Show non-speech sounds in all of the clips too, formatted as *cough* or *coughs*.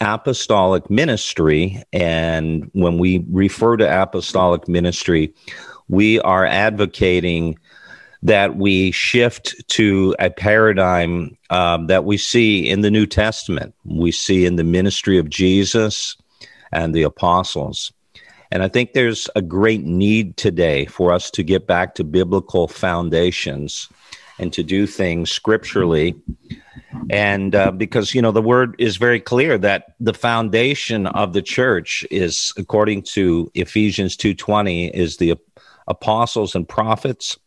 apostolic ministry. And when we refer to apostolic ministry, we are advocating that we shift to a paradigm um, that we see in the New Testament, we see in the ministry of Jesus and the apostles. And I think there's a great need today for us to get back to biblical foundations and to do things scripturally. And uh, because, you know, the word is very clear that the foundation of the church is, according to Ephesians 2.20, is the apostles and prophets.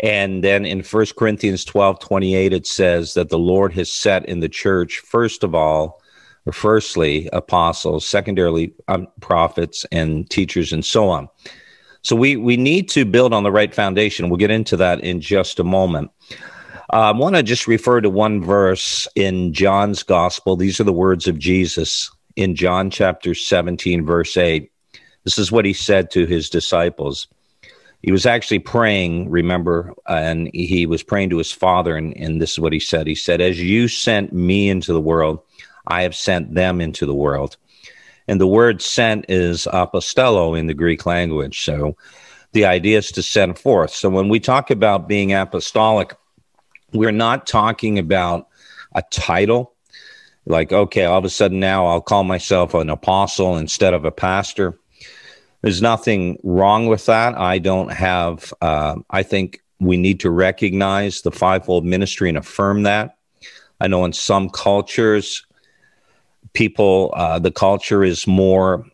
And then in 1 Corinthians 12.28 it says that the Lord has set in the church, first of all, or firstly, apostles, secondarily, um, prophets and teachers, and so on. So we, we need to build on the right foundation. We'll get into that in just a moment. Uh, I want to just refer to one verse in John's gospel. These are the words of Jesus in John chapter 17, verse 8. This is what he said to his disciples he was actually praying, remember, and he was praying to his father, and, and this is what he said. He said, As you sent me into the world, I have sent them into the world. And the word sent is apostello in the Greek language. So the idea is to send forth. So when we talk about being apostolic, we're not talking about a title. Like, okay, all of a sudden now I'll call myself an apostle instead of a pastor. There's nothing wrong with that. I don't have, uh, I think we need to recognize the fivefold ministry and affirm that. I know in some cultures, people, uh, the culture is more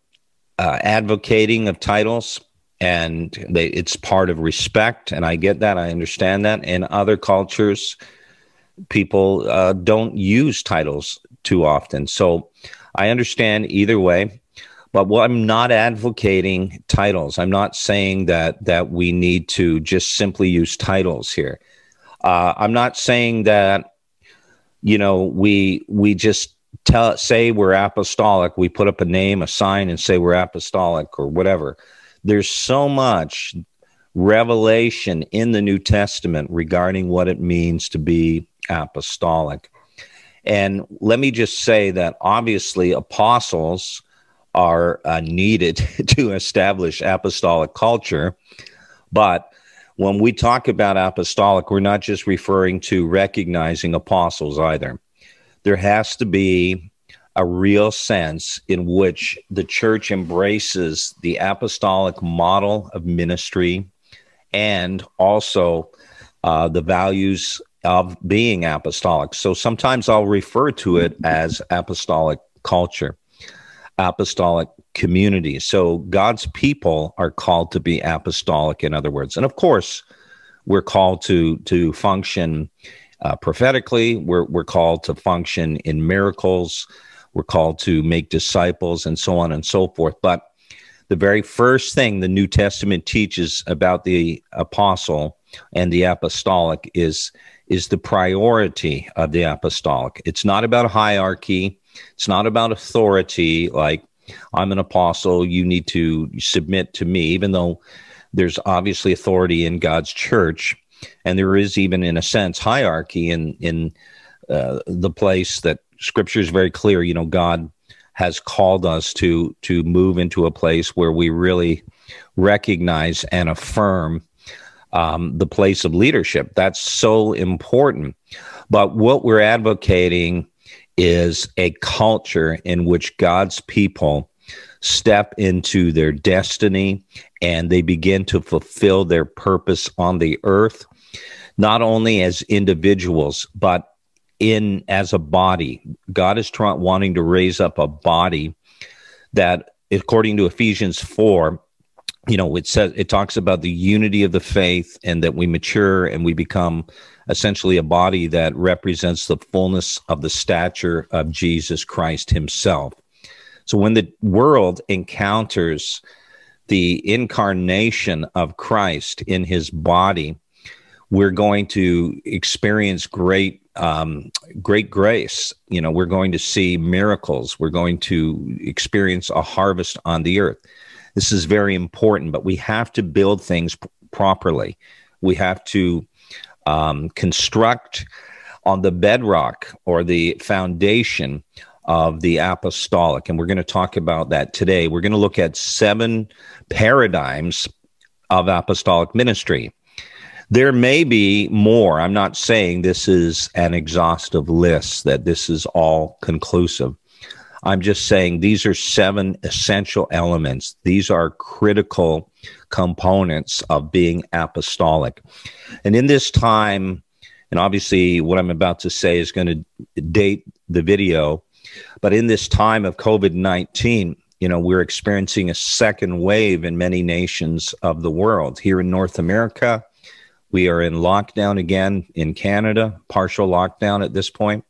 uh, advocating of titles and they, it's part of respect. And I get that. I understand that. In other cultures, people uh, don't use titles too often. So I understand either way. But what I'm not advocating titles. I'm not saying that that we need to just simply use titles here. Uh, I'm not saying that you know we we just tell say we're apostolic. We put up a name, a sign, and say we're apostolic or whatever. There's so much revelation in the New Testament regarding what it means to be apostolic. And let me just say that obviously apostles are uh, needed *laughs* to establish apostolic culture. But when we talk about apostolic, we're not just referring to recognizing apostles either. There has to be a real sense in which the church embraces the apostolic model of ministry and also uh, the values of being apostolic. So sometimes I'll refer to it as apostolic culture apostolic community. So God's people are called to be apostolic, in other words. And of course, we're called to to function uh, prophetically. We're we're called to function in miracles. We're called to make disciples, and so on and so forth. But the very first thing the New Testament teaches about the apostle and the apostolic is is the priority of the apostolic. It's not about hierarchy. It's not about authority, like I'm an apostle, you need to submit to me, even though there's obviously authority in God's church. And there is even, in a sense, hierarchy in, in uh, the place that scripture is very clear. You know, God has called us to, to move into a place where we really recognize and affirm um, the place of leadership. That's so important. But what we're advocating is a culture in which God's people step into their destiny and they begin to fulfill their purpose on the earth, not only as individuals, but in as a body. God is trying wanting to raise up a body that, according to Ephesians 4, you know, it says it talks about the unity of the faith and that we mature and we become essentially a body that represents the fullness of the stature of Jesus Christ himself. So when the world encounters the incarnation of Christ in his body, we're going to experience great um, great grace. You know, we're going to see miracles. We're going to experience a harvest on the earth. This is very important, but we have to build things p- properly. We have to um, construct on the bedrock or the foundation of the apostolic. And we're going to talk about that today. We're going to look at seven paradigms of apostolic ministry. There may be more. I'm not saying this is an exhaustive list, that this is all conclusive. I'm just saying these are seven essential elements. These are critical components of being apostolic. And in this time, and obviously what I'm about to say is going to date the video, but in this time of COVID 19, you know, we're experiencing a second wave in many nations of the world. Here in North America, we are in lockdown again in Canada, partial lockdown at this point.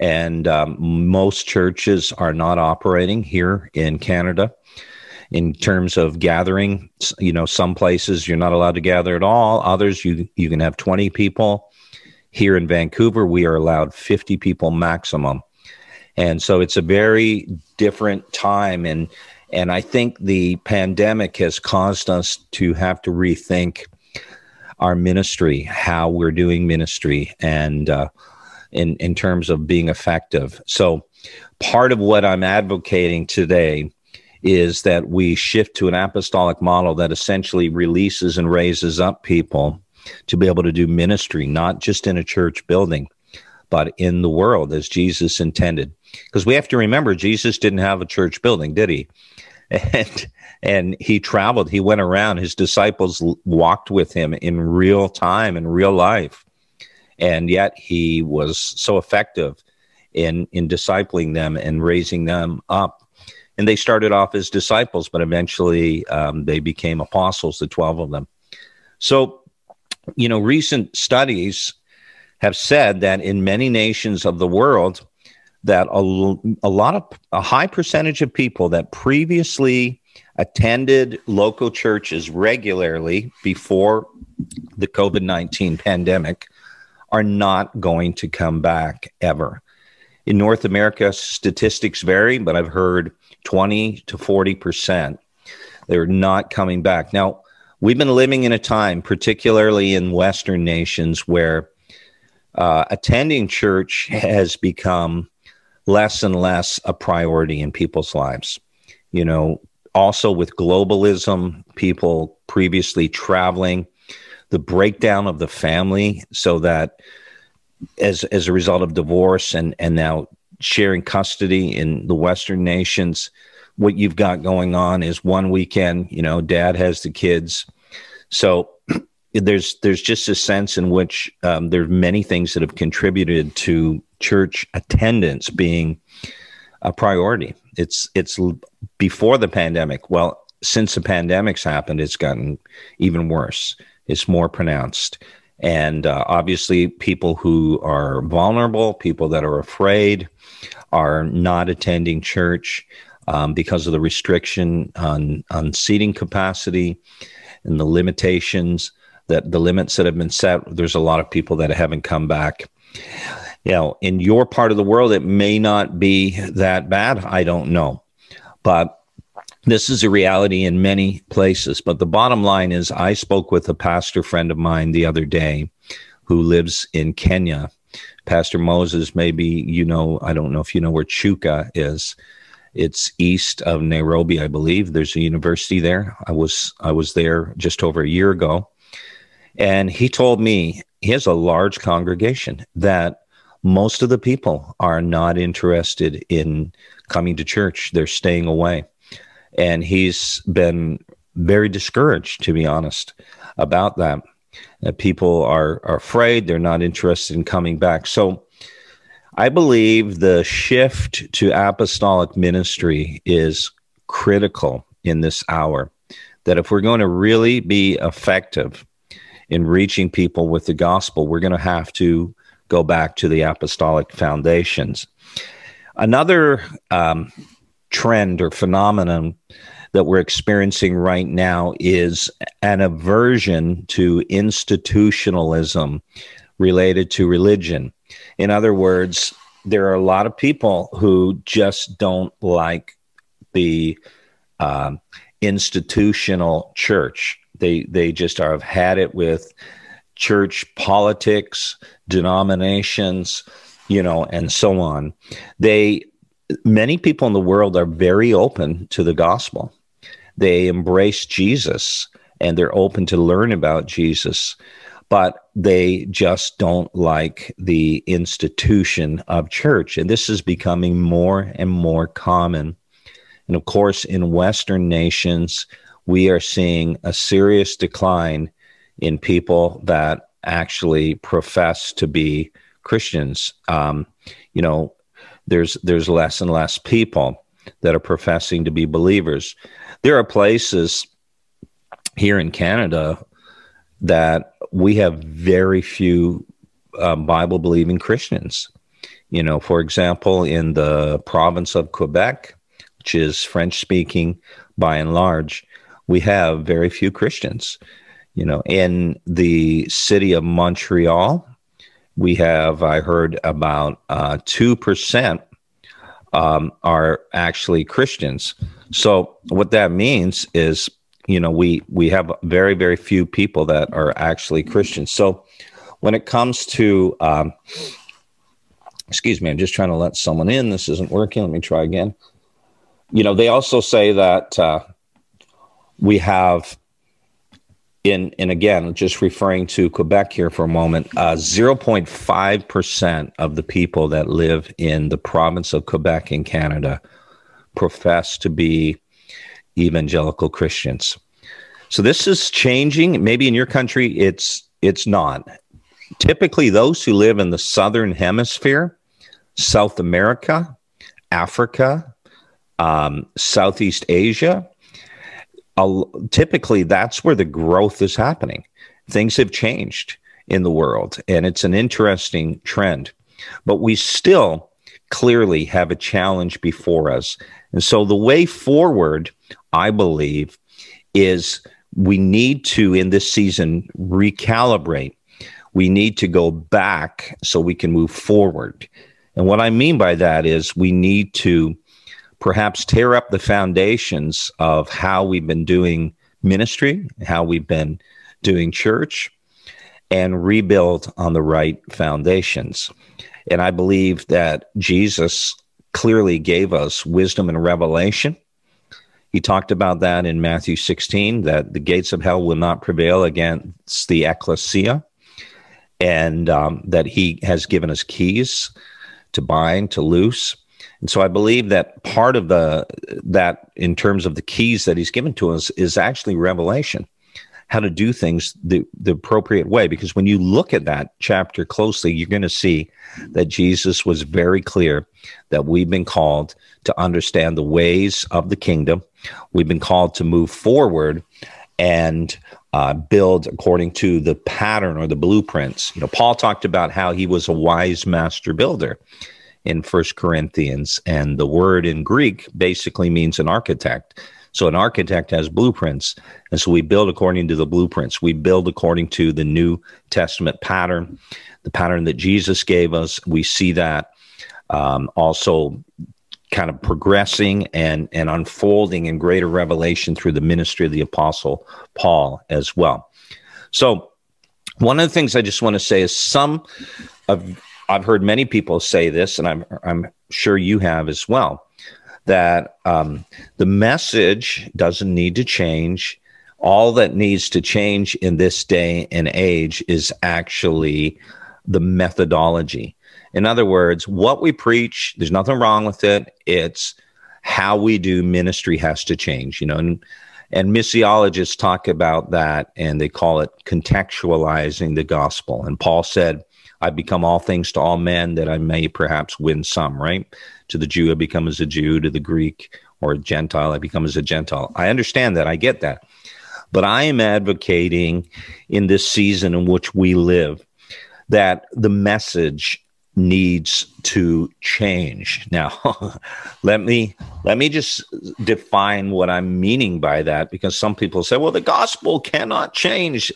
And um, most churches are not operating here in Canada in terms of gathering. You know, some places you're not allowed to gather at all. Others you you can have 20 people. Here in Vancouver, we are allowed 50 people maximum. And so it's a very different time and and I think the pandemic has caused us to have to rethink our ministry, how we're doing ministry, and uh, in in terms of being effective. So, part of what I'm advocating today is that we shift to an apostolic model that essentially releases and raises up people to be able to do ministry, not just in a church building, but in the world as Jesus intended. Because we have to remember, Jesus didn't have a church building, did he? And and he traveled. He went around. His disciples walked with him in real time, in real life, and yet he was so effective in in discipling them and raising them up. And they started off as disciples, but eventually um, they became apostles, the twelve of them. So, you know, recent studies have said that in many nations of the world, that a, a lot of a high percentage of people that previously attended local churches regularly before the COVID 19 pandemic are not going to come back ever. In North America, statistics vary, but I've heard 20 to 40%. They're not coming back. Now, we've been living in a time, particularly in Western nations, where uh, attending church *laughs* has become less and less a priority in people's lives. You know, also with globalism, people previously traveling, the breakdown of the family, so that as as a result of divorce and and now sharing custody in the Western nations, what you've got going on is one weekend, you know, dad has the kids, so *clears throat* there's there's just a sense in which um, there's many things that have contributed to church attendance being a priority. It's it's before the pandemic. Well, since the pandemic's happened, it's gotten even worse. It's more pronounced, and uh, obviously, people who are vulnerable, people that are afraid, are not attending church um, because of the restriction on on seating capacity and the limitations that the limits that have been set. There's a lot of people that haven't come back you know, in your part of the world, it may not be that bad. I don't know. But this is a reality in many places. But the bottom line is, I spoke with a pastor friend of mine the other day who lives in Kenya. Pastor Moses, maybe you know, I don't know if you know where Chuka is. It's east of Nairobi, I believe. There's a university there. I was I was there just over a year ago. And he told me he has a large congregation that most of the people are not interested in coming to church. They're staying away. And he's been very discouraged, to be honest, about that. that people are, are afraid, they're not interested in coming back. So I believe the shift to apostolic ministry is critical in this hour. That if we're going to really be effective in reaching people with the gospel, we're going to have to go back to the apostolic foundations. Another um, trend or phenomenon that we're experiencing right now is an aversion to institutionalism related to religion. In other words, there are a lot of people who just don't like the uh, institutional church. They they just are, have had it with church politics, denominations, you know, and so on. They many people in the world are very open to the gospel. They embrace Jesus and they're open to learn about Jesus, but they just don't like the institution of church. And this is becoming more and more common. And of course, in Western nations, we are seeing a serious decline in people that actually profess to be Christians. Um, you know, there's there's less and less people that are professing to be believers. There are places here in Canada that we have very few um, Bible believing Christians. You know, for example, in the province of Quebec, which is French speaking by and large, we have very few Christians. You know, in the city of Montreal, we have, I heard, about uh, 2% um, are actually Christians. So, what that means is, you know, we, we have very, very few people that are actually Christians. So, when it comes to, um, excuse me, I'm just trying to let someone in. This isn't working. Let me try again. You know, they also say that uh, we have in and again just referring to quebec here for a moment uh, 0.5% of the people that live in the province of quebec in canada profess to be evangelical christians. So this is changing. Maybe in your country it's it's not. Typically those who live in the southern hemisphere south america africa um, southeast asia typically that's where the growth is happening. Things have changed in the world, and it's an interesting trend. But we still clearly have a challenge before us. And so the way forward, I believe, is we need to, in this season, recalibrate. We need to go back so we can move forward. And what I mean by that is we need to perhaps tear up the foundations of how we've been doing ministry, how we've been doing church, and rebuild on the right foundations. And I believe that Jesus clearly gave us wisdom and revelation. He talked about that in Matthew 16, that the gates of hell will not prevail against the ecclesia, and um, that he has given us keys to bind, to loose. And so I believe that part of the that in terms of the keys that he's given to us is actually revelation, how to do things the, the appropriate way. Because when you look at that chapter closely, you're going to see that Jesus was very clear that we've been called to understand the ways of the kingdom. We've been called to move forward and uh, build according to the pattern or the blueprints. You know, Paul talked about how he was a wise master builder in First Corinthians, and the word in Greek basically means an architect. So an architect has blueprints, and so we build according to the blueprints. We build according to the New Testament pattern, the pattern that Jesus gave us. We see that um, also kind of progressing and and unfolding in greater revelation through the ministry of the apostle Paul as well. So one of the things I just want to say is some of I've heard many people say this, and I'm I'm sure you have as well, that um, the message doesn't need to change. All that needs to change in this day and age is actually the methodology. In other words, what we preach, there's nothing wrong with it. It's how we do ministry has to change, you know, and, and missiologists talk about that and they call it contextualizing the gospel. And Paul said, I become all things to all men that I may perhaps win some, right? To the Jew, I become as a Jew. To the Greek or a Gentile, I become as a Gentile. I understand that. I get that. But I am advocating in this season in which we live that the message needs to change. Now, *laughs* let me let me just define what I'm meaning by that because some people say, well, the gospel cannot change.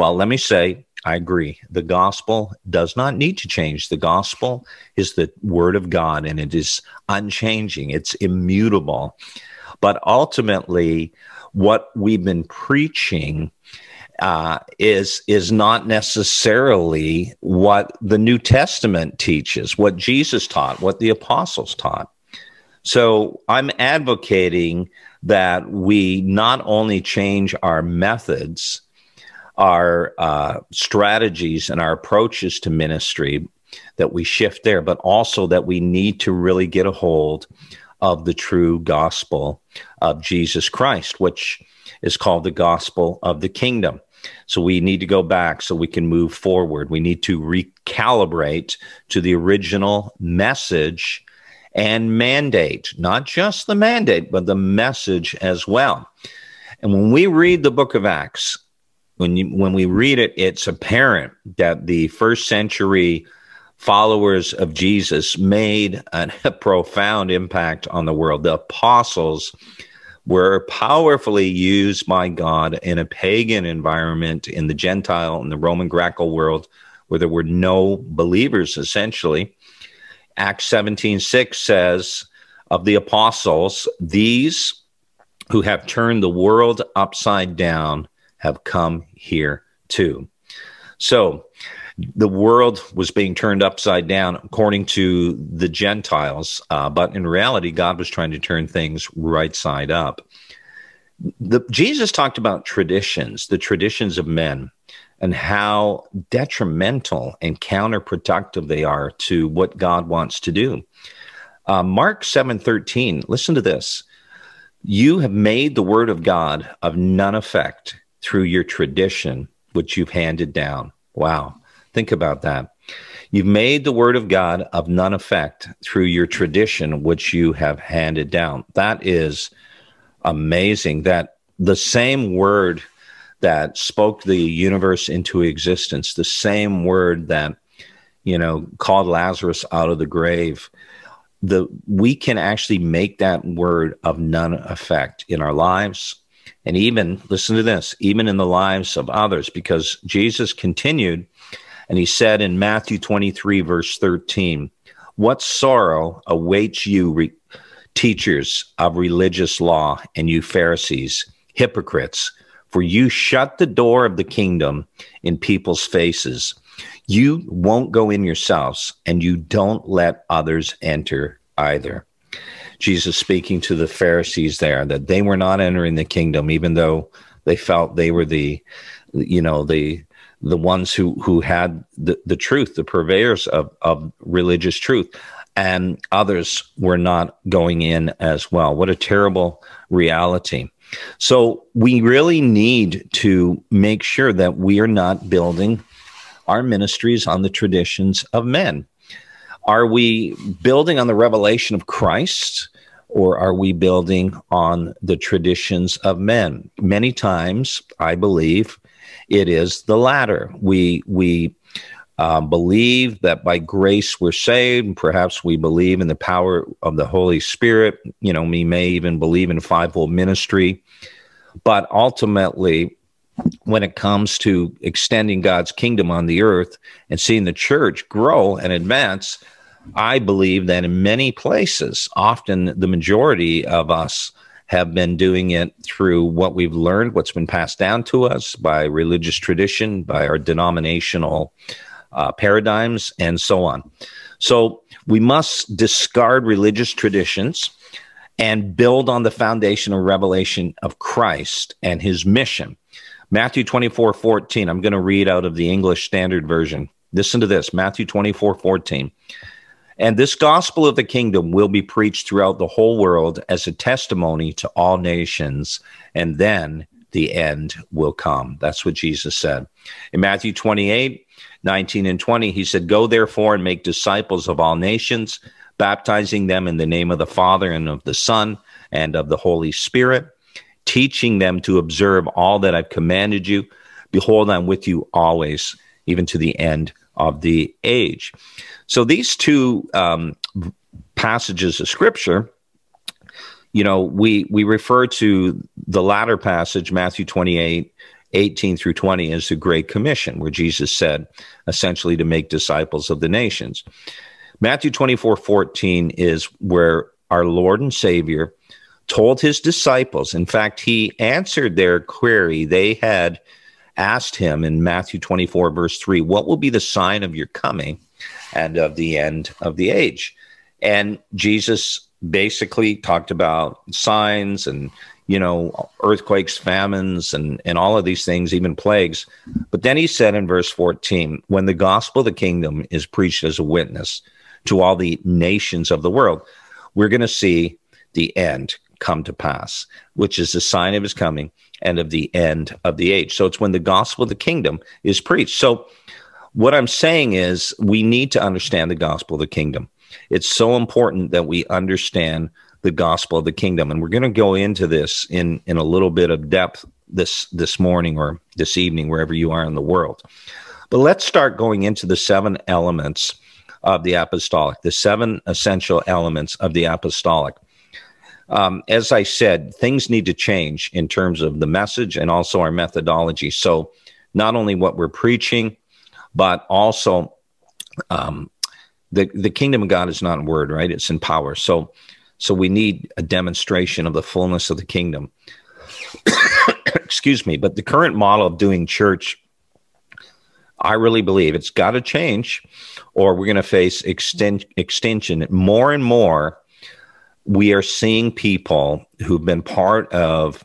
Well, let me say, I agree. The gospel does not need to change. The gospel is the word of God and it is unchanging. It's immutable. But ultimately, what we've been preaching uh, is is not necessarily what the New Testament teaches, what Jesus taught, what the apostles taught. So I'm advocating that we not only change our methods, our uh, strategies, and our approaches to ministry, that we shift there, but also that we need to really get a hold of the true gospel of Jesus Christ, which is called the gospel of the kingdom. So we need to go back so we can move forward. We need to recalibrate to the original message and mandate, not just the mandate, but the message as well. And when we read the book of Acts, when you, when we read it, it's apparent that the first century followers of Jesus made a, a *laughs* profound impact on the world. The apostles were powerfully used by God in a pagan environment in the Gentile and the Roman Greco world where there were no believers essentially. Acts 17:6 says of the apostles, these who have turned the world upside down have come here too. So, the world was being turned upside down according to the Gentiles, uh, but in reality, God was trying to turn things right side up. The, Jesus talked about traditions, the traditions of men, and how detrimental and counterproductive they are to what God wants to do. Uh, Mark seven thirteen. Listen to this. You have made the word of God of none effect through your tradition, which you've handed down. Wow. Think about that. You've made the word of God of none effect through your tradition, which you have handed down. That is amazing that the same word that spoke the universe into existence, the same word that, you know, called Lazarus out of the grave, the we can actually make that word of none effect in our lives and even listen to this even in the lives of others because jesus continued and he said in Matthew 23, verse 13, What sorrow awaits you, re- teachers of religious law, and you Pharisees, hypocrites, for you shut the door of the kingdom in people's faces. You won't go in yourselves, and you don't let others enter either. Jesus speaking to the Pharisees there that they were not entering the kingdom, even though they felt they were the, you know, the the ones who who had the, the truth, the purveyors of, of religious truth, and others were not going in as well. What a terrible reality. So we really need to make sure that we are not building our ministries on the traditions of men. Are we building on the revelation of Christ? Or are we building on the traditions of men? Many times, I believe, it is the latter. We we uh, believe that by grace we're saved. Perhaps we believe in the power of the Holy Spirit. You know, we may even believe in fivefold ministry, but ultimately, when it comes to extending God's kingdom on the earth and seeing the church grow and advance, I believe that in many places, often the majority of us have been doing it through what we've learned, what's been passed down to us by religious tradition, by our denominational uh, paradigms, and so on. So we must discard religious traditions and build on the foundation of revelation of Christ and his mission. Matthew 24 14, I'm going to read out of the English Standard Version. Listen to this Matthew 24 14. And this gospel of the kingdom will be preached throughout the whole world as a testimony to all nations, and then the end will come. That's what Jesus said. In Matthew 28, 19 and 20, he said, Go therefore and make disciples of all nations, baptizing them in the name of the Father and of the Son and of the Holy Spirit, teaching them to observe all that I've commanded you. Behold, I'm with you always, even to the end of the age. So these two um, passages of scripture, you know, we we refer to the latter passage, Matthew 28, 18 through 20, as the Great Commission, where Jesus said essentially to make disciples of the nations. Matthew 24, 14 is where our Lord and Savior told his disciples, in fact, he answered their query. They had asked him in Matthew 24, verse 3, What will be the sign of your coming and of the end of the age? And Jesus basically talked about signs and, you know, earthquakes, famines, and, and all of these things, even plagues. But then he said in verse 14, When the gospel of the kingdom is preached as a witness to all the nations of the world, we're going to see the end come to pass, which is the sign of his coming and of the end of the age. So it's when the gospel of the kingdom is preached. So what I'm saying is we need to understand the gospel of the kingdom. It's so important that we understand the gospel of the kingdom. And we're going to go into this in, in a little bit of depth this this morning or this evening, wherever you are in the world. But let's start going into the seven elements of the apostolic, the seven essential elements of the apostolic um, as I said, things need to change in terms of the message and also our methodology. So, not only what we're preaching, but also um, the the kingdom of God is not in word, right? It's in power. So, so we need a demonstration of the fullness of the kingdom. *coughs* Excuse me, but the current model of doing church, I really believe it's got to change, or we're going to face extension more and more we are seeing people who've been part of,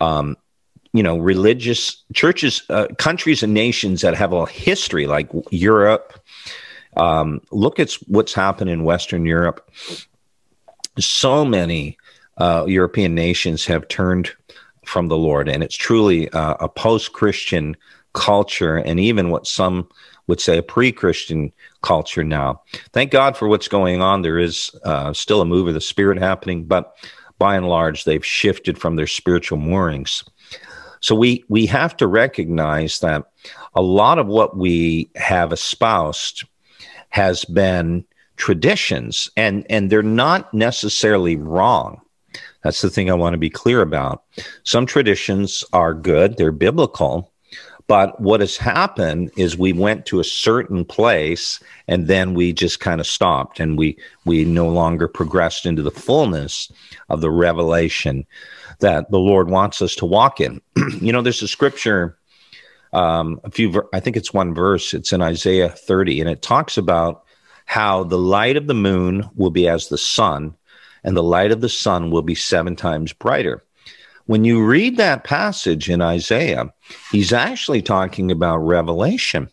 um, you know, religious churches, uh, countries, and nations that have a history like Europe. Um, look at what's happened in Western Europe. So many uh, European nations have turned from the Lord, and it's truly uh, a post Christian culture, and even what some would say a pre Christian culture now. Thank God for what's going on. There is uh, still a move of the Spirit happening, but by and large, they've shifted from their spiritual moorings. So we we have to recognize that a lot of what we have espoused has been traditions, and and they're not necessarily wrong. That's the thing I want to be clear about. Some traditions are good; they're biblical, but what has happened is we went to a certain place and then we just kind of stopped and we we no longer progressed into the fullness of the revelation that the Lord wants us to walk in. *clears throat* you know, there's a scripture, um, a few, I think it's one verse. It's in Isaiah 30, and it talks about how the light of the moon will be as the sun, and the light of the sun will be seven times brighter. When you read that passage in Isaiah, he's actually talking about revelation.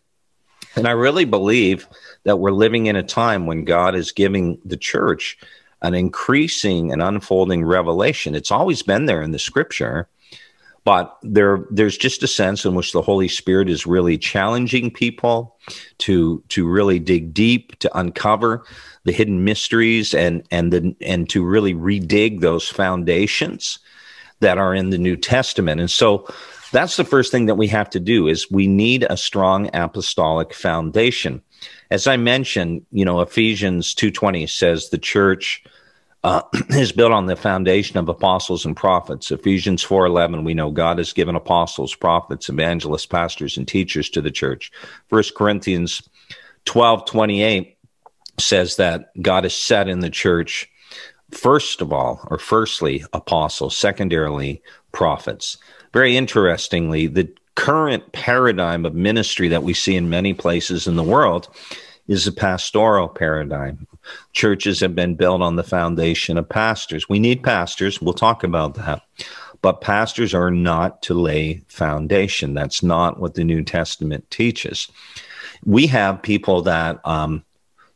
And I really believe that we're living in a time when God is giving the church an increasing and unfolding revelation. It's always been there in the scripture, but there there's just a sense in which the Holy Spirit is really challenging people to to really dig deep, to uncover the hidden mysteries and and the, and to really redig those foundations that are in the New Testament. And so that's the first thing that we have to do is we need a strong apostolic foundation. As I mentioned, you know, Ephesians 2:20 says the church uh, *clears throat* is built on the foundation of apostles and prophets. Ephesians 4:11 we know God has given apostles, prophets, evangelists, pastors and teachers to the church. 1 Corinthians 12:28 says that God has set in the church first of all, or firstly, apostles, secondarily, prophets. Very interestingly, the current paradigm of ministry that we see in many places in the world is a pastoral paradigm. Churches have been built on the foundation of pastors. We need pastors. We'll talk about that. But pastors are not to lay foundation. That's not what the New Testament teaches. We have people that, um,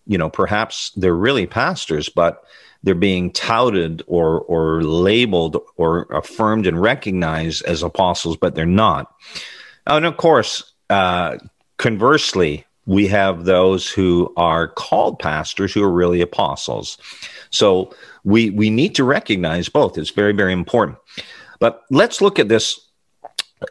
you know, perhaps they're really pastors, but they're being touted or or labeled or affirmed and recognized as apostles, but they're not. And of course, uh, conversely, we have those who are called pastors who are really apostles. So we we need to recognize both. It's very very important. But let's look at this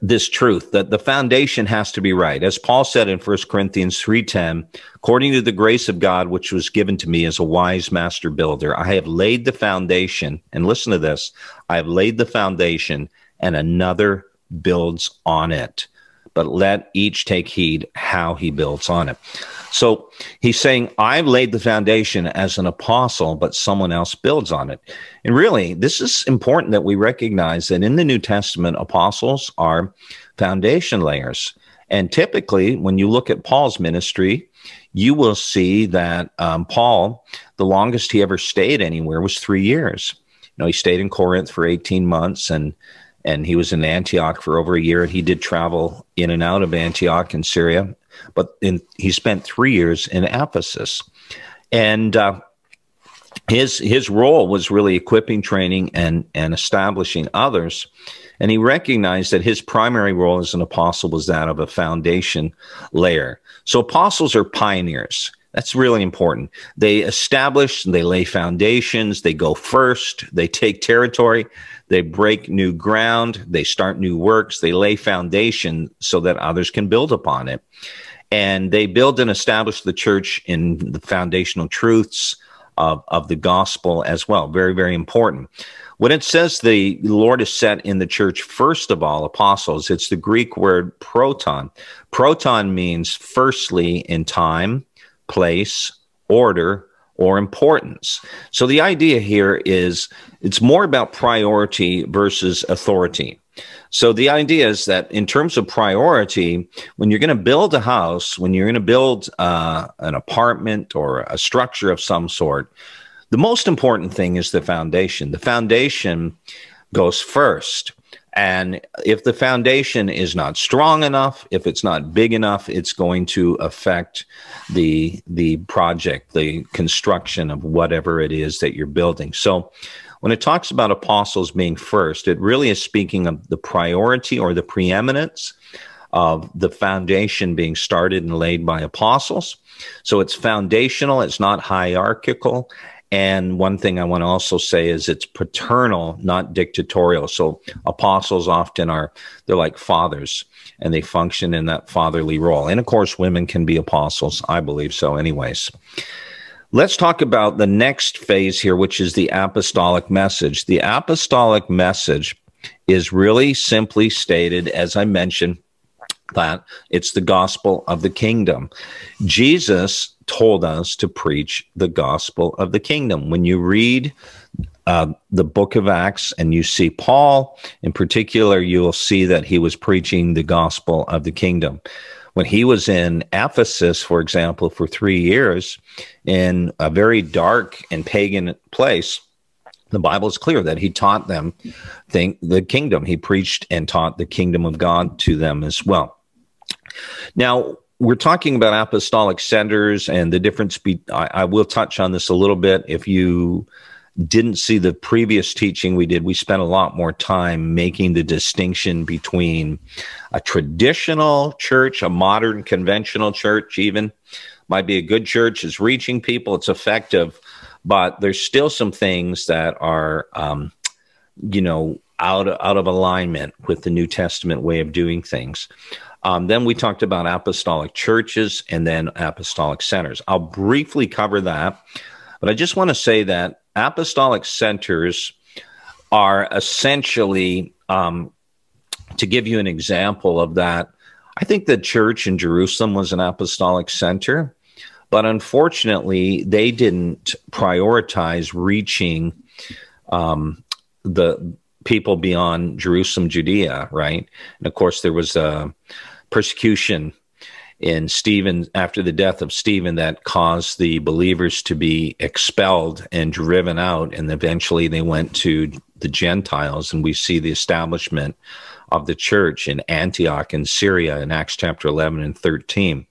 this truth that the foundation has to be right. As paul said in 1 corinthians 3.10 according to the grace of god which was given to me as a wise master builder i have laid the foundation and listen to this i have laid the foundation and another builds on it. But let each take heed how he builds on it so he's saying, I've laid the foundation as an apostle, but someone else builds on it. And really, this is important that we recognize that in the New Testament, apostles are foundation layers. And typically, when you look at Paul's ministry, you will see that um, Paul, the longest he ever stayed anywhere was three years. You know, he stayed in Corinth for 18 months and and he was in Antioch for over a year. He did travel in and out of Antioch in Syria but in, he spent three years in Ephesus, and uh, his his role was really equipping, training, and and establishing others. And he recognized that his primary role as an apostle was that of a foundation layer. So apostles are pioneers. That's really important. They establish, they lay foundations, they go first, they take territory, they break new ground, they start new works, they lay foundation so that others can build upon it and they build and establish the church in the foundational truths of, of the gospel as well. Very, very important. When it says the Lord is set in the church, first of all, apostles, it's the Greek word proton. Proton means firstly in time, place, order, or importance. So the idea here is it's more about priority versus authority. So the idea is that in terms of priority, when you're going to build a house, when you're going to build uh, an apartment or a structure of some sort, the most important thing is the foundation. The foundation goes first. And if the foundation is not strong enough, if it's not big enough, it's going to affect the the project, the construction of whatever it is that you're building. So when it talks about apostles being first, it really is speaking of the priority or the preeminence of the foundation being started and laid by apostles. So it's foundational, it's not hierarchical. And one thing I want to also say is it's paternal, not dictatorial. So apostles often are, they're like fathers and they function in that fatherly role. And of course, women can be apostles. I believe so, anyways. Let's talk about the next phase here, which is the apostolic message. The apostolic message is really simply stated, as I mentioned, that it's the gospel of the kingdom. Jesus told us to preach the gospel of the kingdom. When you read uh, the book of Acts and you see Paul in particular, you will see that he was preaching the gospel of the kingdom when he was in Ephesus, for example, for three years in a very dark and pagan place, the Bible is clear that he taught them think the kingdom. He preached and taught the kingdom of God to them as well. Now, we're talking about apostolic centers and the difference. Be, I, I will touch on this a little bit. If you didn't see the previous teaching we did, we spent a lot more time making the distinction between a traditional church, a modern conventional church, even might be a good church, is reaching people, it's effective, but there's still some things that are, um, you know, out out of alignment with the New Testament way of doing things. Um, then we talked about apostolic churches and then apostolic centers. I'll briefly cover that, but I just want to say that apostolic centers are essentially, um, to give you an example of that, I think the church in Jerusalem was an apostolic center, but unfortunately, they didn't prioritize reaching um, the people beyond Jerusalem, Judea, right? And of course, there was a persecution in Stephen after the death of Stephen that caused the believers to be expelled and driven out and eventually they went to the Gentiles. And we see the establishment of the church in Antioch in Syria in Acts chapter 11 and 13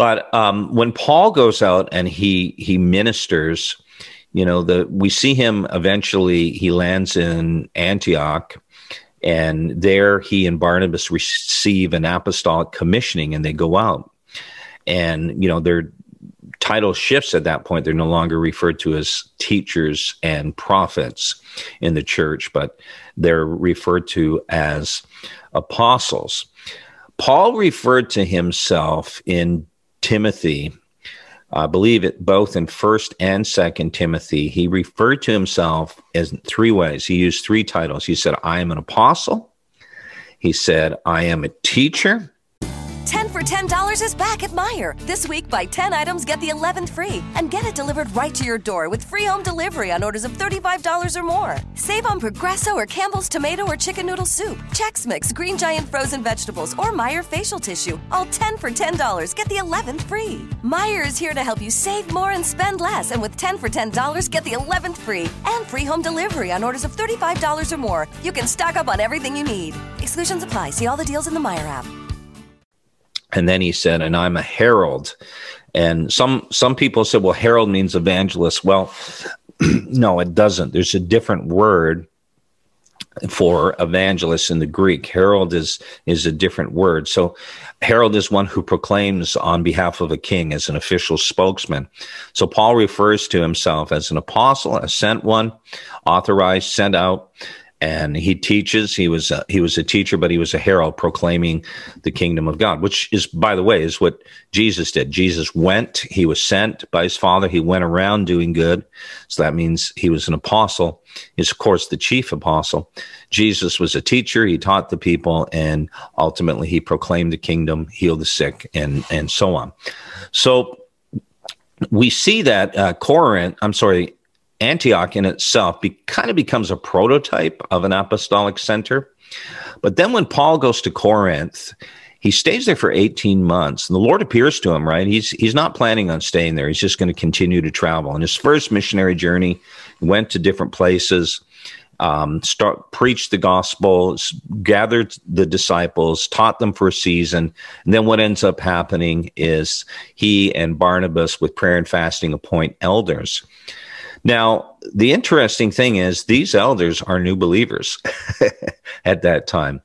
but um, when Paul goes out and he he ministers you know the we see him eventually he lands in Antioch and there he and Barnabas receive an apostolic commissioning and they go out. And, you know, they're title shifts at that point. They're no longer referred to as teachers and prophets in the church, but they're referred to as apostles. Paul referred to himself in Timothy I believe it both in first and second Timothy, he referred to himself as three ways. He used three titles. He said, I am an apostle. He said, I am a teacher. 10 for $10 is back at Meijer. This week, buy 10 items, get the 11th free. And get it delivered right to your door with free home delivery on orders of $35 or more. Save on Progresso or Campbell's tomato or chicken noodle soup, Chex Mix, Green Giant frozen vegetables, or Meijer facial tissue. All 10 for $10, get the 11th free. Meijer is here to help you save more and spend less. And with 10 for $10, get the 11th free. And free home delivery on orders of $35 or more. You can stock up on everything you need. Exclusions apply. See all the deals in the Meijer app. And then he said, and I'm a herald. And some some people said, well, herald means evangelist. Well, *clears throat* no, it doesn't. There's a different word for evangelist in the Greek. Herald is is a different word. So herald is one who proclaims on behalf of a king as an official spokesman. So Paul refers to himself as an apostle, a sent one, authorized, sent out and he teaches. He was a, he was a teacher but he was a herald proclaiming the kingdom of god which is by the way is what jesus did. Jesus went he was sent by his father. He went around doing good. So that means he was an apostle. He's of course the chief apostle. Jesus was a teacher. He taught the people and ultimately he proclaimed the kingdom healed the sick and and so on. So we see that uh, corinth i'm sorry Antioch in itself be, kind of becomes a prototype of an apostolic center. But then when Paul goes to Corinth, he stays there for 18 months and the Lord appears to him, right? He's, he's not planning on staying there. He's just going to continue to travel. and his first missionary journey, went to different places, um, start, preached the gospel, gathered the disciples, taught them for a season. And then what ends up happening is he and Barnabas with prayer and fasting appoint elders. Now, the interesting thing is these elders are new believers *laughs* at that time.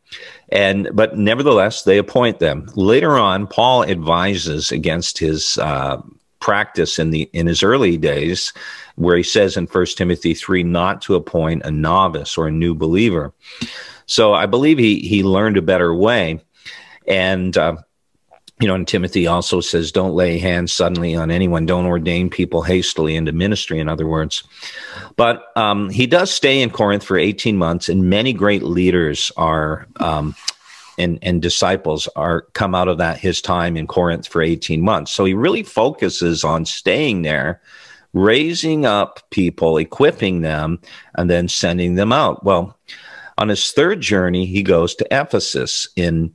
And but nevertheless, they appoint them. Later on, Paul advises against his uh, practice in the in his early days, where he says in First Timothy three not to appoint a novice or a new believer. So I believe he he learned a better way, and uh, you know, and Timothy also says, don't lay hands suddenly on anyone. Don't ordain people hastily into ministry, in other words. But um, he does stay in Corinth for 18 months, and many great leaders are. Um, and, and disciples are come out of that his time in Corinth for 18 months. So he really focuses on staying there, raising up people, equipping them, and then sending them out. Well, on his third journey, he goes to Ephesus in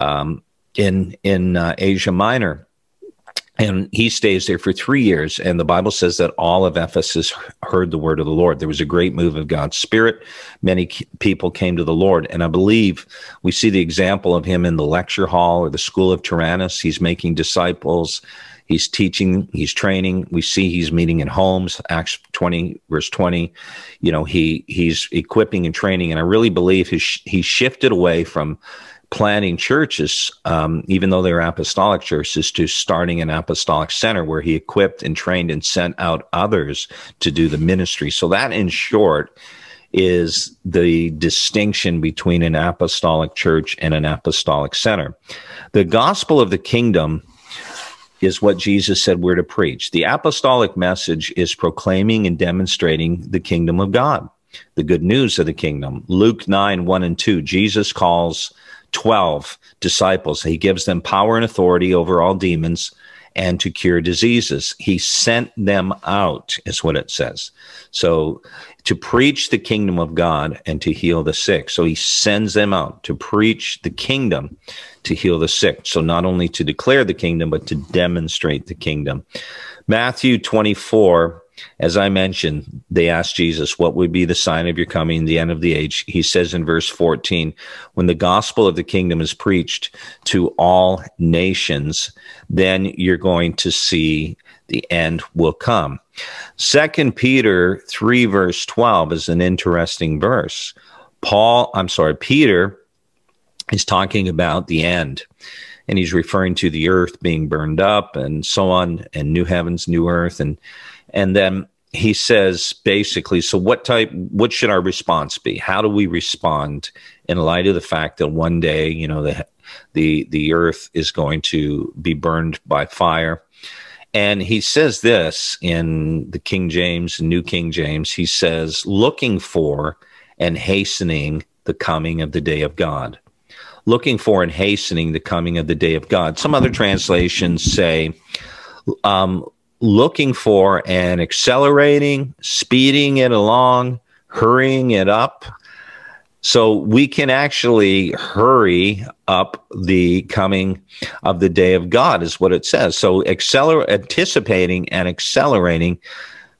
um, in in uh, Asia Minor, and he stays there for three years. And the Bible says that all of Ephesus heard the word of the Lord. There was a great move of God's Spirit. Many people came to the Lord, and I believe we see the example of him in the lecture hall or the school of Tyrannus. He's making disciples. He's teaching, he's training. We see he's meeting in homes, Acts 20, verse 20. You know, he he's equipping and training. And I really believe his, he shifted away from planting churches, um, even though they were apostolic churches, to starting an apostolic center where he equipped and trained and sent out others to do the ministry. So, that in short is the distinction between an apostolic church and an apostolic center. The gospel of the kingdom is what Jesus said we're to preach. The apostolic message is proclaiming and demonstrating the kingdom of God, the good news of the kingdom. Luke 9, 1 and 2, Jesus calls 12 disciples. He gives them power and authority over all demons and to cure diseases. He sent them out, is what it says. So to preach the kingdom of God and to heal the sick. So he sends them out to preach the kingdom, to heal the sick. So not only to declare the kingdom, but to demonstrate the kingdom. Matthew 24 as I mentioned, they asked Jesus, What would be the sign of your coming, the end of the age? He says in verse 14, When the gospel of the kingdom is preached to all nations, then you're going to see the end will come. Second Peter 3, verse 12 is an interesting verse. Paul, I'm sorry, Peter is talking about the end. and he's referring to the earth being burned up and so on, and new heavens, new earth, and and then he says basically, so what type? What should our response be? How do we respond in light of the fact that one day, you know, the the the earth is going to be burned by fire? And he says this in the King James, New King James. He says, looking for and hastening the coming of the day of God looking for and hastening the coming of the day of God. Some other translations say, um, looking for and accelerating, speeding it along, hurrying it up. So we can actually hurry up the coming of the day of God, is what it says. So accelerate, anticipating and accelerating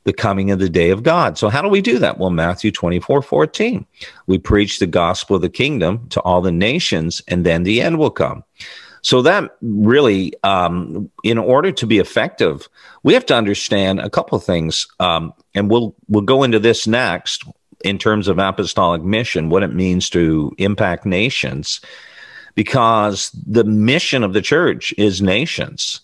the coming of the day of God. So, how do we do that? Well, Matthew 24 14. We preach the gospel of the kingdom to all the nations, and then the end will come. So, that really, um, in order to be effective, we have to understand a couple of things. Um, and we'll, we'll go into this next in terms of apostolic mission, what it means to impact nations, because the mission of the church is nations.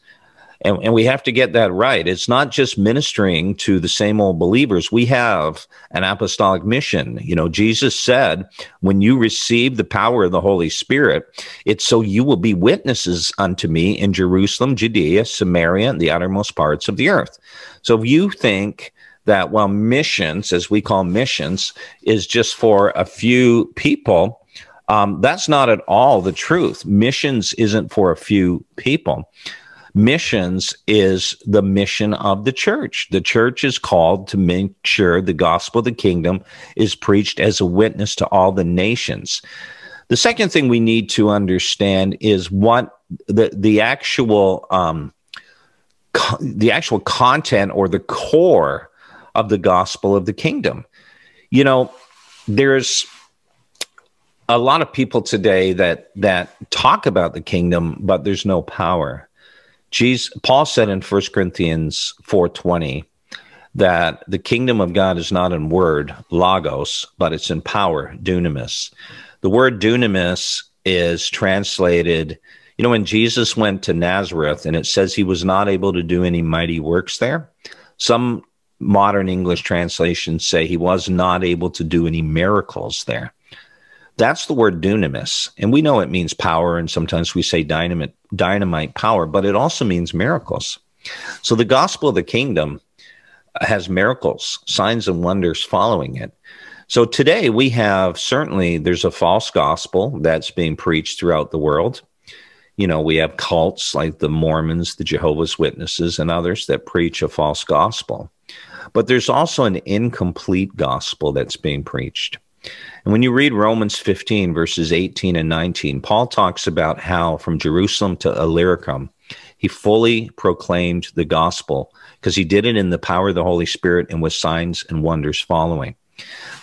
And, and we have to get that right. It's not just ministering to the same old believers. We have an apostolic mission. You know, Jesus said, when you receive the power of the Holy Spirit, it's so you will be witnesses unto me in Jerusalem, Judea, Samaria, and the uttermost parts of the earth. So if you think that, well, missions, as we call missions, is just for a few people, um, that's not at all the truth. Missions isn't for a few people missions is the mission of the church. The church is called to make sure the gospel of the kingdom is preached as a witness to all the nations. The second thing we need to understand is what the the actual um, co- the actual content or the core of the gospel of the kingdom. You know, there's a lot of people today that that talk about the kingdom, but there's no power. Jesus, Paul said in 1 Corinthians 4:20 that the kingdom of God is not in word, logos, but it's in power, dunamis. The word dunamis is translated, you know, when Jesus went to Nazareth and it says he was not able to do any mighty works there. Some modern English translations say he was not able to do any miracles there. That's the word dunamis. And we know it means power, and sometimes we say dynamite, dynamite power, but it also means miracles. So the gospel of the kingdom has miracles, signs, and wonders following it. So today we have certainly there's a false gospel that's being preached throughout the world. You know, we have cults like the Mormons, the Jehovah's Witnesses, and others that preach a false gospel. But there's also an incomplete gospel that's being preached. And when you read Romans 15, verses 18 and 19, Paul talks about how from Jerusalem to Illyricum, he fully proclaimed the gospel because he did it in the power of the Holy Spirit and with signs and wonders following.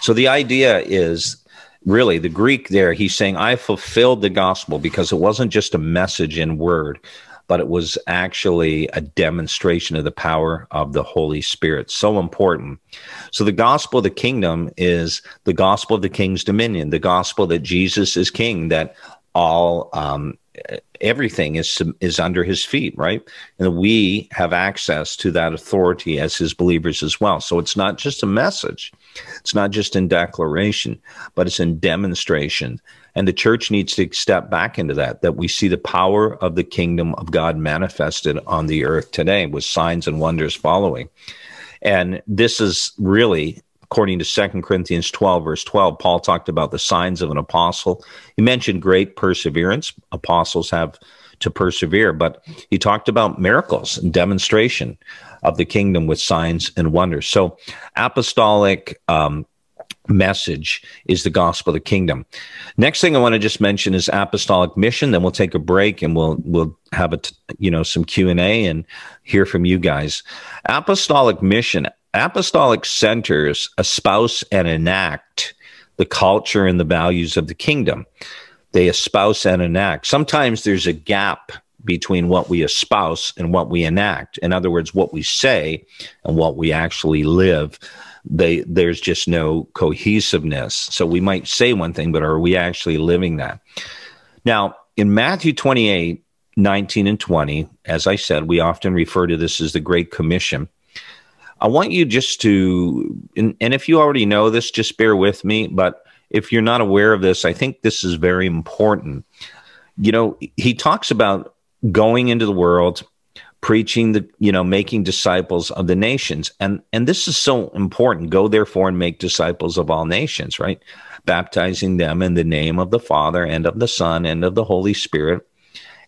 So the idea is really the Greek there, he's saying, I fulfilled the gospel because it wasn't just a message in word, but it was actually a demonstration of the power of the Holy Spirit. So important. So the gospel of the kingdom is the gospel of the king's dominion, the gospel that Jesus is king, that all um, everything is is under his feet, right? And we have access to that authority as his believers as well. So it's not just a message, it's not just in declaration, but it's in demonstration and the church needs to step back into that, that we see the power of the kingdom of God manifested on the earth today with signs and wonders following. And this is really according to 2 Corinthians 12, verse 12, Paul talked about the signs of an apostle. He mentioned great perseverance. Apostles have to persevere, but he talked about miracles and demonstration of the kingdom with signs and wonders. So, apostolic um, message is the gospel of the kingdom. Next thing I want to just mention is apostolic mission. Then we'll take a break and we'll we'll have a you know some Q and A and hear from you guys. Apostolic mission. Apostolic centers espouse and enact the culture and the values of the kingdom. They espouse and enact. Sometimes there's a gap between what we espouse and what we enact. In other words, what we say and what we actually live they there's just no cohesiveness. So we might say one thing, but are we actually living that? Now, in Matthew 28, 19 and 20, as I said, we often refer to this as the Great Commission. I want you just to, and, and if you already know this, just bear with me. But if you're not aware of this, I think this is very important. You know, he talks about going into the world, preaching the, you know, making disciples of the nations. And and this is so important. Go therefore and make disciples of all nations, right? Baptizing them in the name of the Father and of the Son and of the Holy Spirit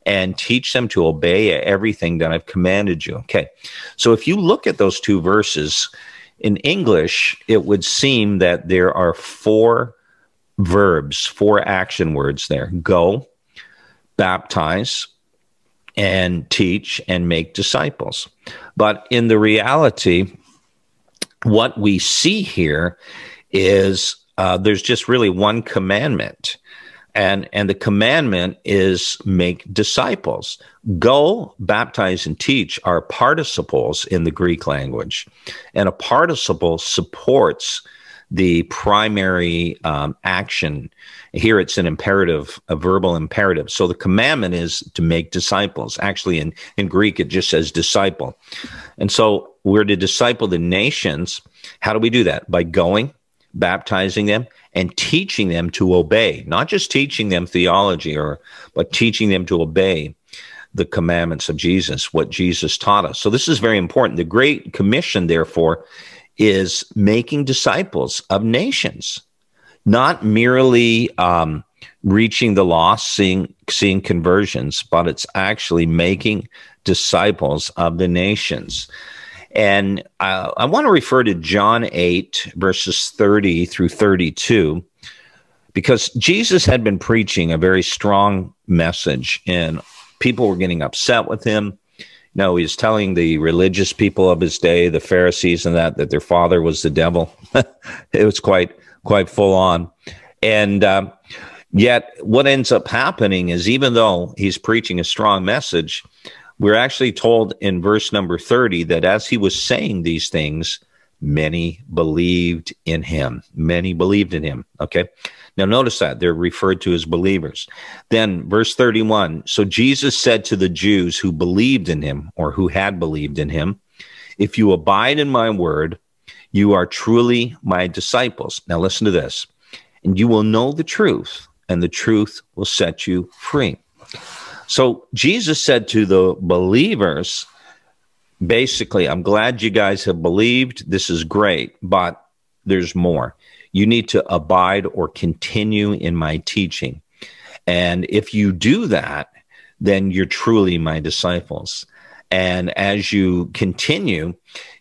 and teach them to obey everything that I've commanded you. Okay. So if you look at those two verses in English, it would seem that there are four verbs, four action words there go, baptize, and teach and make disciples. But in the reality, what we see here is uh, there's just really one commandment and and the commandment is make disciples go baptize and teach are participles in the greek language and a participle supports the primary um, action here it's an imperative a verbal imperative. So the commandment is to make disciples. Actually in in greek it just says disciple. And so we're to disciple the nations. How do we do that? By going baptizing them and teaching them to obey, not just teaching them theology or but teaching them to obey the commandments of Jesus, what Jesus taught us. So this is very important. The great commission therefore is making disciples of nations, not merely um, reaching the lost, seeing seeing conversions, but it's actually making disciples of the nations. And uh, I want to refer to John 8, verses 30 through 32, because Jesus had been preaching a very strong message, and people were getting upset with him. No, he's telling the religious people of his day, the Pharisees and that, that their father was the devil. *laughs* it was quite, quite full on. And um, yet, what ends up happening is even though he's preaching a strong message, we're actually told in verse number 30 that as he was saying these things, many believed in him. Many believed in him. Okay. Now notice that they're referred to as believers. Then verse 31. So Jesus said to the Jews who believed in him or who had believed in him, if you abide in my word, you are truly my disciples. Now listen to this. And you will know the truth and the truth will set you free. So Jesus said to the believers, basically, I'm glad you guys have believed. This is great, but there's more. You need to abide or continue in my teaching. And if you do that, then you're truly my disciples. And as you continue,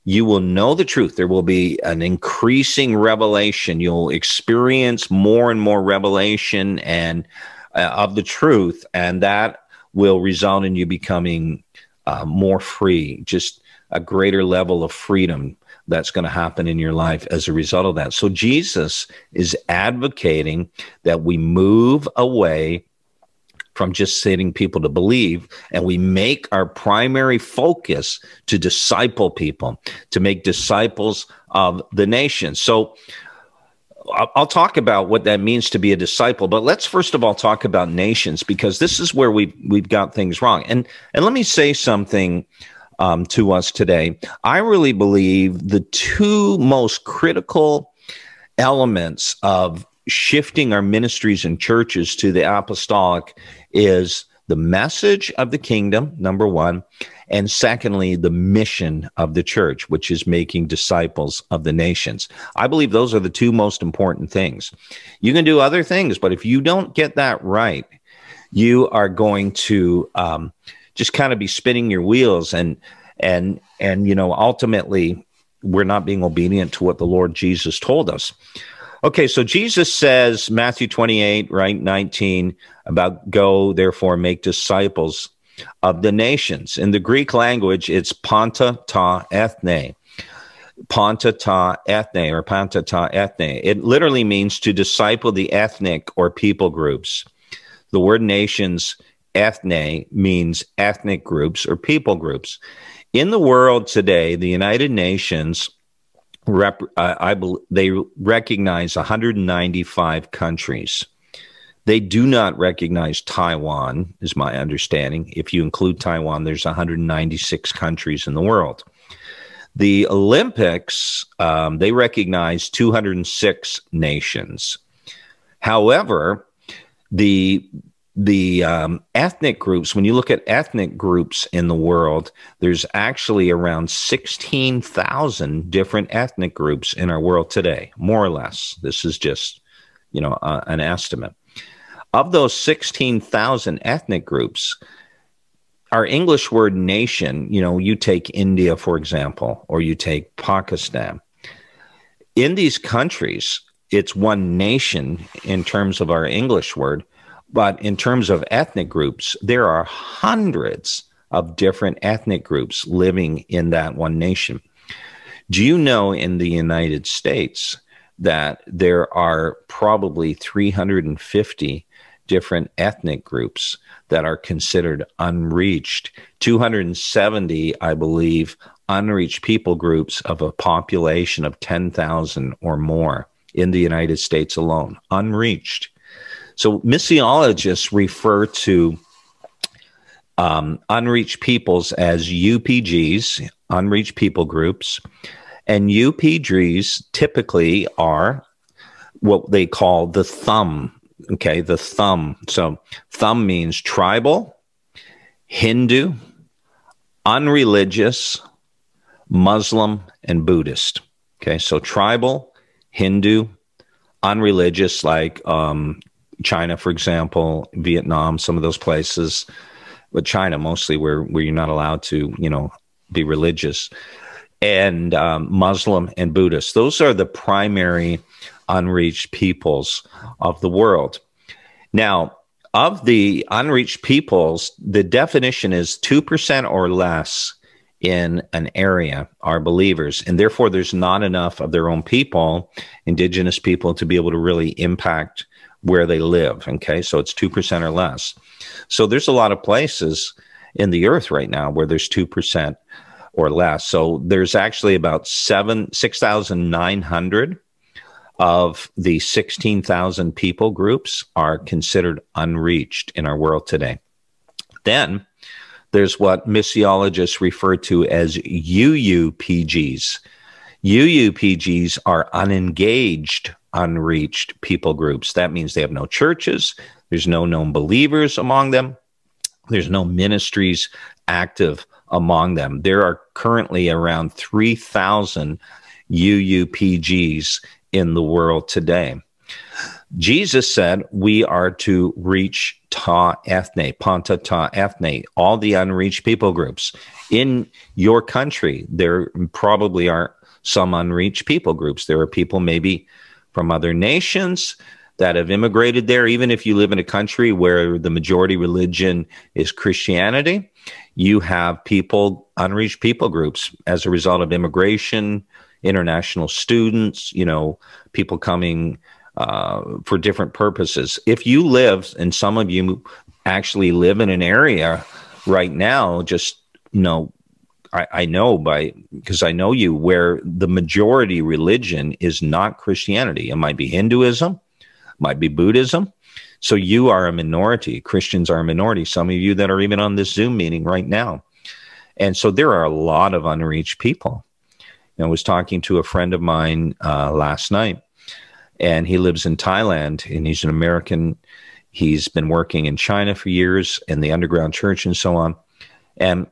you will know the truth. There will be an increasing revelation. You'll experience more and more revelation and uh, of the truth, and that will result in you becoming uh, more free, just a greater level of freedom that's going to happen in your life as a result of that. So Jesus is advocating that we move away from just setting people to believe and we make our primary focus to disciple people, to make disciples of the nation. So I'll talk about what that means to be a disciple, but let's first of all talk about nations because this is where we've we've got things wrong. And and let me say something um, to us today. I really believe the two most critical elements of shifting our ministries and churches to the apostolic is the message of the kingdom, number one, and secondly, the mission of the church, which is making disciples of the nations. I believe those are the two most important things. You can do other things, but if you don't get that right, you are going to um, just kind of be spinning your wheels and and and you know ultimately we're not being obedient to what the Lord Jesus told us. Okay, so Jesus says, Matthew 28, right, 19, about go, therefore, make disciples of the nations. In the Greek language, it's panta ta ethne. Panta ta ethne or panta ta ethne. It literally means to disciple the ethnic or people groups. The word nations, ethne, means ethnic groups or people groups. In the world today, the United Nations rep, uh, I, they recognize 195 countries They do not recognize Taiwan, is my understanding. If you include Taiwan, there's 196 countries in the world. The Olympics, um, they recognize 206 nations. However, the the um, ethnic groups, when you look at ethnic groups in the world, there's actually around 16,000 different ethnic groups in our world today, more or less. This is just, you know, uh, an estimate. Of those 16,000 ethnic groups, our English word nation, you know, you take India, for example, or you take Pakistan. In these countries, it's one nation in terms of our English word but in terms of ethnic groups, there are hundreds of different ethnic groups living in that one nation. Do you know in the United States that there are probably 350 different ethnic groups that are considered unreached? 270, I believe, unreached people groups of a population of 10,000 or more in the United States alone, unreached. So missiologists refer to um, unreached peoples as UPGs, unreached people groups. And UPGs typically are what they call the thumb. Okay, the thumb. So thumb means tribal, Hindu, unreligious, Muslim, and Buddhist. Okay, so tribal, Hindu, unreligious, like um, China, for example, Vietnam, some of those places, but China mostly, where where you're not allowed to, you know, be religious, and um, Muslim and Buddhist. Those are the primary unreached peoples of the world. Now, of the unreached peoples, the definition is two percent or less in an area are believers, and therefore there's not enough of their own people, indigenous people, to be able to really impact where they live. Okay. So it's 2% or less. So there's a lot of places in the earth right now where there's 2% or less. So there's actually about seven, 6,900 of the 16,000 people groups are considered unreached in our world today. Then there's what missiologists refer to as UUPGs. UUPGs are unengaged unreached people groups. That means they have no churches, there's no known believers among them, there's no ministries active among them. There are currently around 3,000 UUPGs in the world today. Jesus said we are to reach ta ethne, panta ta ethne, all the unreached people groups. In your country, there probably are some unreached people groups. There are people maybe from other nations that have immigrated there, even if you live in a country where the majority religion is Christianity, you have people, unreached people groups as a result of immigration, international students, you know, people coming uh, for different purposes. If you live, and some of you actually live in an area right now, just, you know, I, I know by because I know you where the majority religion is not Christianity. It might be Hinduism, might be Buddhism. So you are a minority. Christians are a minority. Some of you that are even on this Zoom meeting right now. And so there are a lot of unreached people. I was talking to a friend of mine uh, last night, and he lives in Thailand, and he's an American. He's been working in China for years in the underground church and so on. And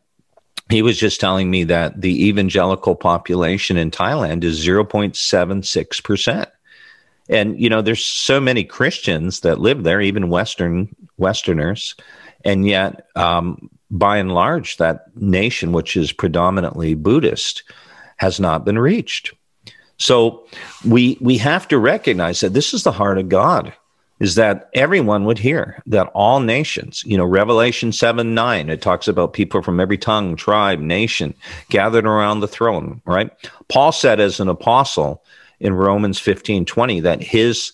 he was just telling me that the evangelical population in Thailand is 0.76%. And you know, there's so many Christians that live there, even Western Westerners, and yet, um, by and large, that nation, which is predominantly Buddhist, has not been reached. So we we have to recognize that this is the heart of God is that everyone would hear that all nations, you know, Revelation 7 9, it talks about people from every tongue, tribe, nation gathered around the throne, right? Paul said as an apostle in Romans 15 20 that his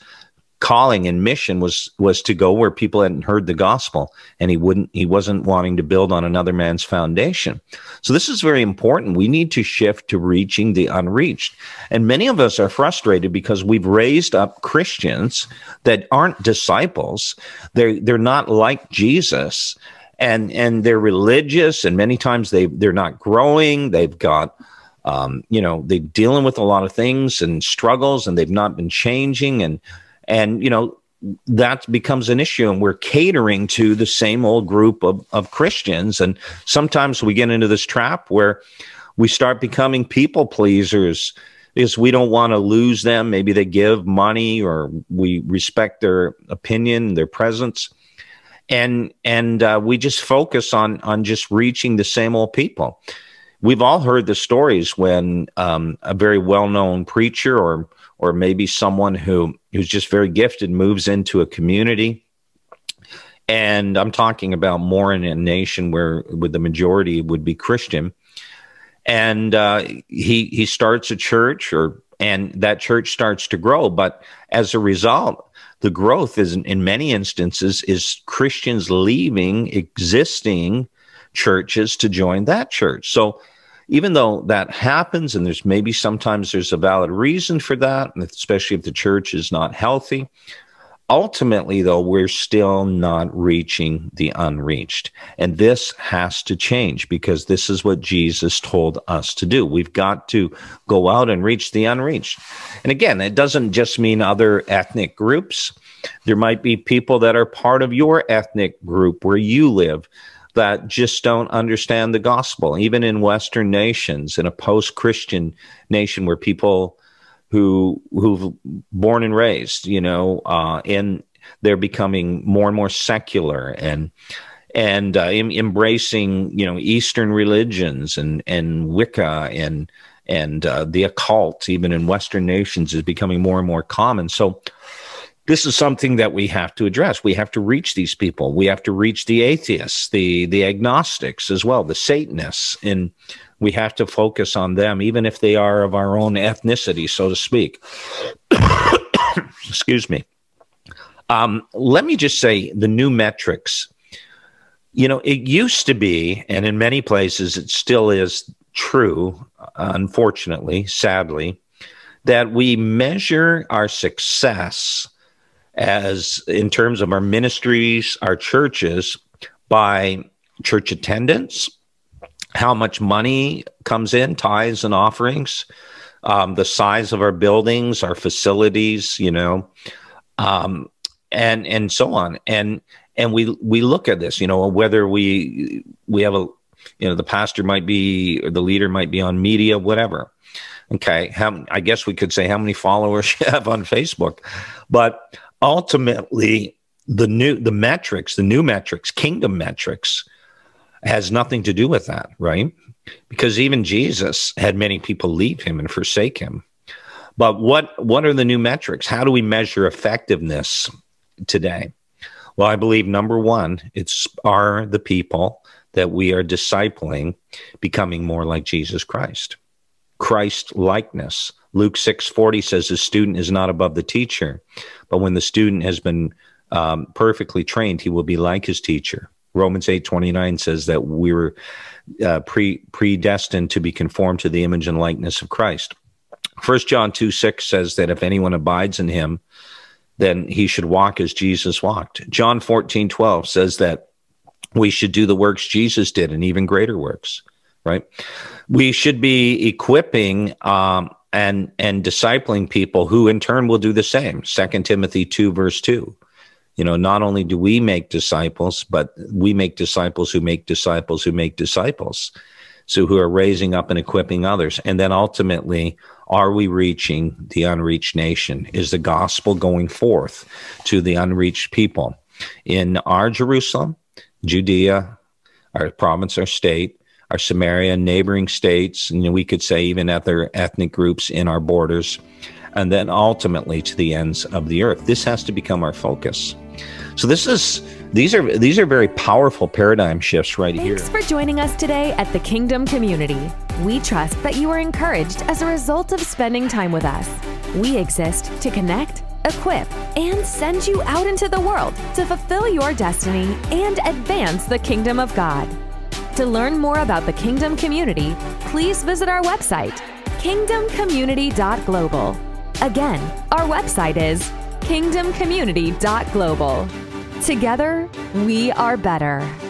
calling and mission was was to go where people hadn't heard the gospel and he wouldn't he wasn't wanting to build on another man's foundation. So this is very important. We need to shift to reaching the unreached. And many of us are frustrated because we've raised up christians that aren't disciples. They're they're not like jesus and and they're religious and many times they they're not growing. They've got um, you know they're dealing with a lot of things and struggles and they've not been changing and and, you know, that becomes an issue and we're catering to the same old group of, of Christians. And sometimes we get into this trap where we start becoming people pleasers because we don't want to lose them. Maybe they give money or we respect their opinion, their presence. And, and uh, we just focus on, on just reaching the same old people. We've all heard the stories when um, a very well known preacher or or maybe someone who who's just very gifted moves into a community. And i'm talking about more in a nation where with the majority would be christian. And uh, he he starts a church or and that church starts to grow. But as a result the growth is in many instances is christians leaving existing churches to join that church. So even though that happens and there's maybe sometimes there's a valid reason for that especially if the church is not healthy ultimately though we're still not reaching the unreached. And this has to change because this is what jesus told us to do. We've got to go out and reach the unreached. And again it doesn't just mean other ethnic groups. There might be people that are part of your ethnic group where you live that just don't understand the gospel, even in Western nations, in a post-Christian nation where people who who've born and raised, you know, uh, and they're becoming more and more secular and and uh, em- embracing, you know, Eastern religions and and Wicca and and uh, the occult, even in Western nations, is becoming more and more common. So this is something that we have to address. We have to reach these people. We have to reach the atheists, the the agnostics as well, the Satanists, and we have to focus on them, even if they are of our own ethnicity, so to speak. *coughs* Excuse me. Um, let me just say the new metrics. You know, it used to be, and in many places it still is true, unfortunately, sadly, that we measure our success as in terms of our ministries, our churches, by church attendance, how much money comes in, tithes and offerings, um, the size of our buildings, our facilities, you know, um, and and so on. And and we we look at this, you know, whether we we have a you know the pastor might be or the leader might be on media, whatever. Okay, how, I guess we could say how many followers *laughs* you have on Facebook, but ultimately the new the metrics the new metrics kingdom metrics has nothing to do with that right? Because even jesus had many people leave him and forsake him. But what what are the new metrics? How do we measure effectiveness today? Well i believe number one it's are the people that we are discipling becoming more like jesus christ. Christ likeness Luke 6:40 says the student is not above the teacher, but when the student has been um, perfectly trained, he will be like his teacher. Romans 8:29 says that we were uh, pre predestined to be conformed to the image and likeness of Christ. First John 2 6 says that if anyone abides in him, then he should walk as Jesus walked. John 14 12 says that we should do the works Jesus did and even greater works, right? We should be equipping um, and and discipling people who in turn will do the same. Second timothy 2 verse 2 you know not only do we make disciples but we make disciples who make disciples who make disciples. So who are raising up and equipping others. And then ultimately are we reaching the unreached nation? Is the gospel going forth to the unreached people? In our jerusalem judea our province our state our Samaria, neighboring states, and we could say even other ethnic groups in our borders, and then ultimately to the ends of the earth. This has to become our focus. So this is these are these are very powerful paradigm shifts right Thanks here. Thanks for joining us today at the Kingdom Community. We trust that you are encouraged as a result of spending time with us. We exist to connect equip, and send you out into the world to fulfill your destiny and advance the kingdom of God. To learn more about the Kingdom Community, please visit our website, kingdomcommunity.global. Again, our website is kingdomcommunity.global. Together, we are better.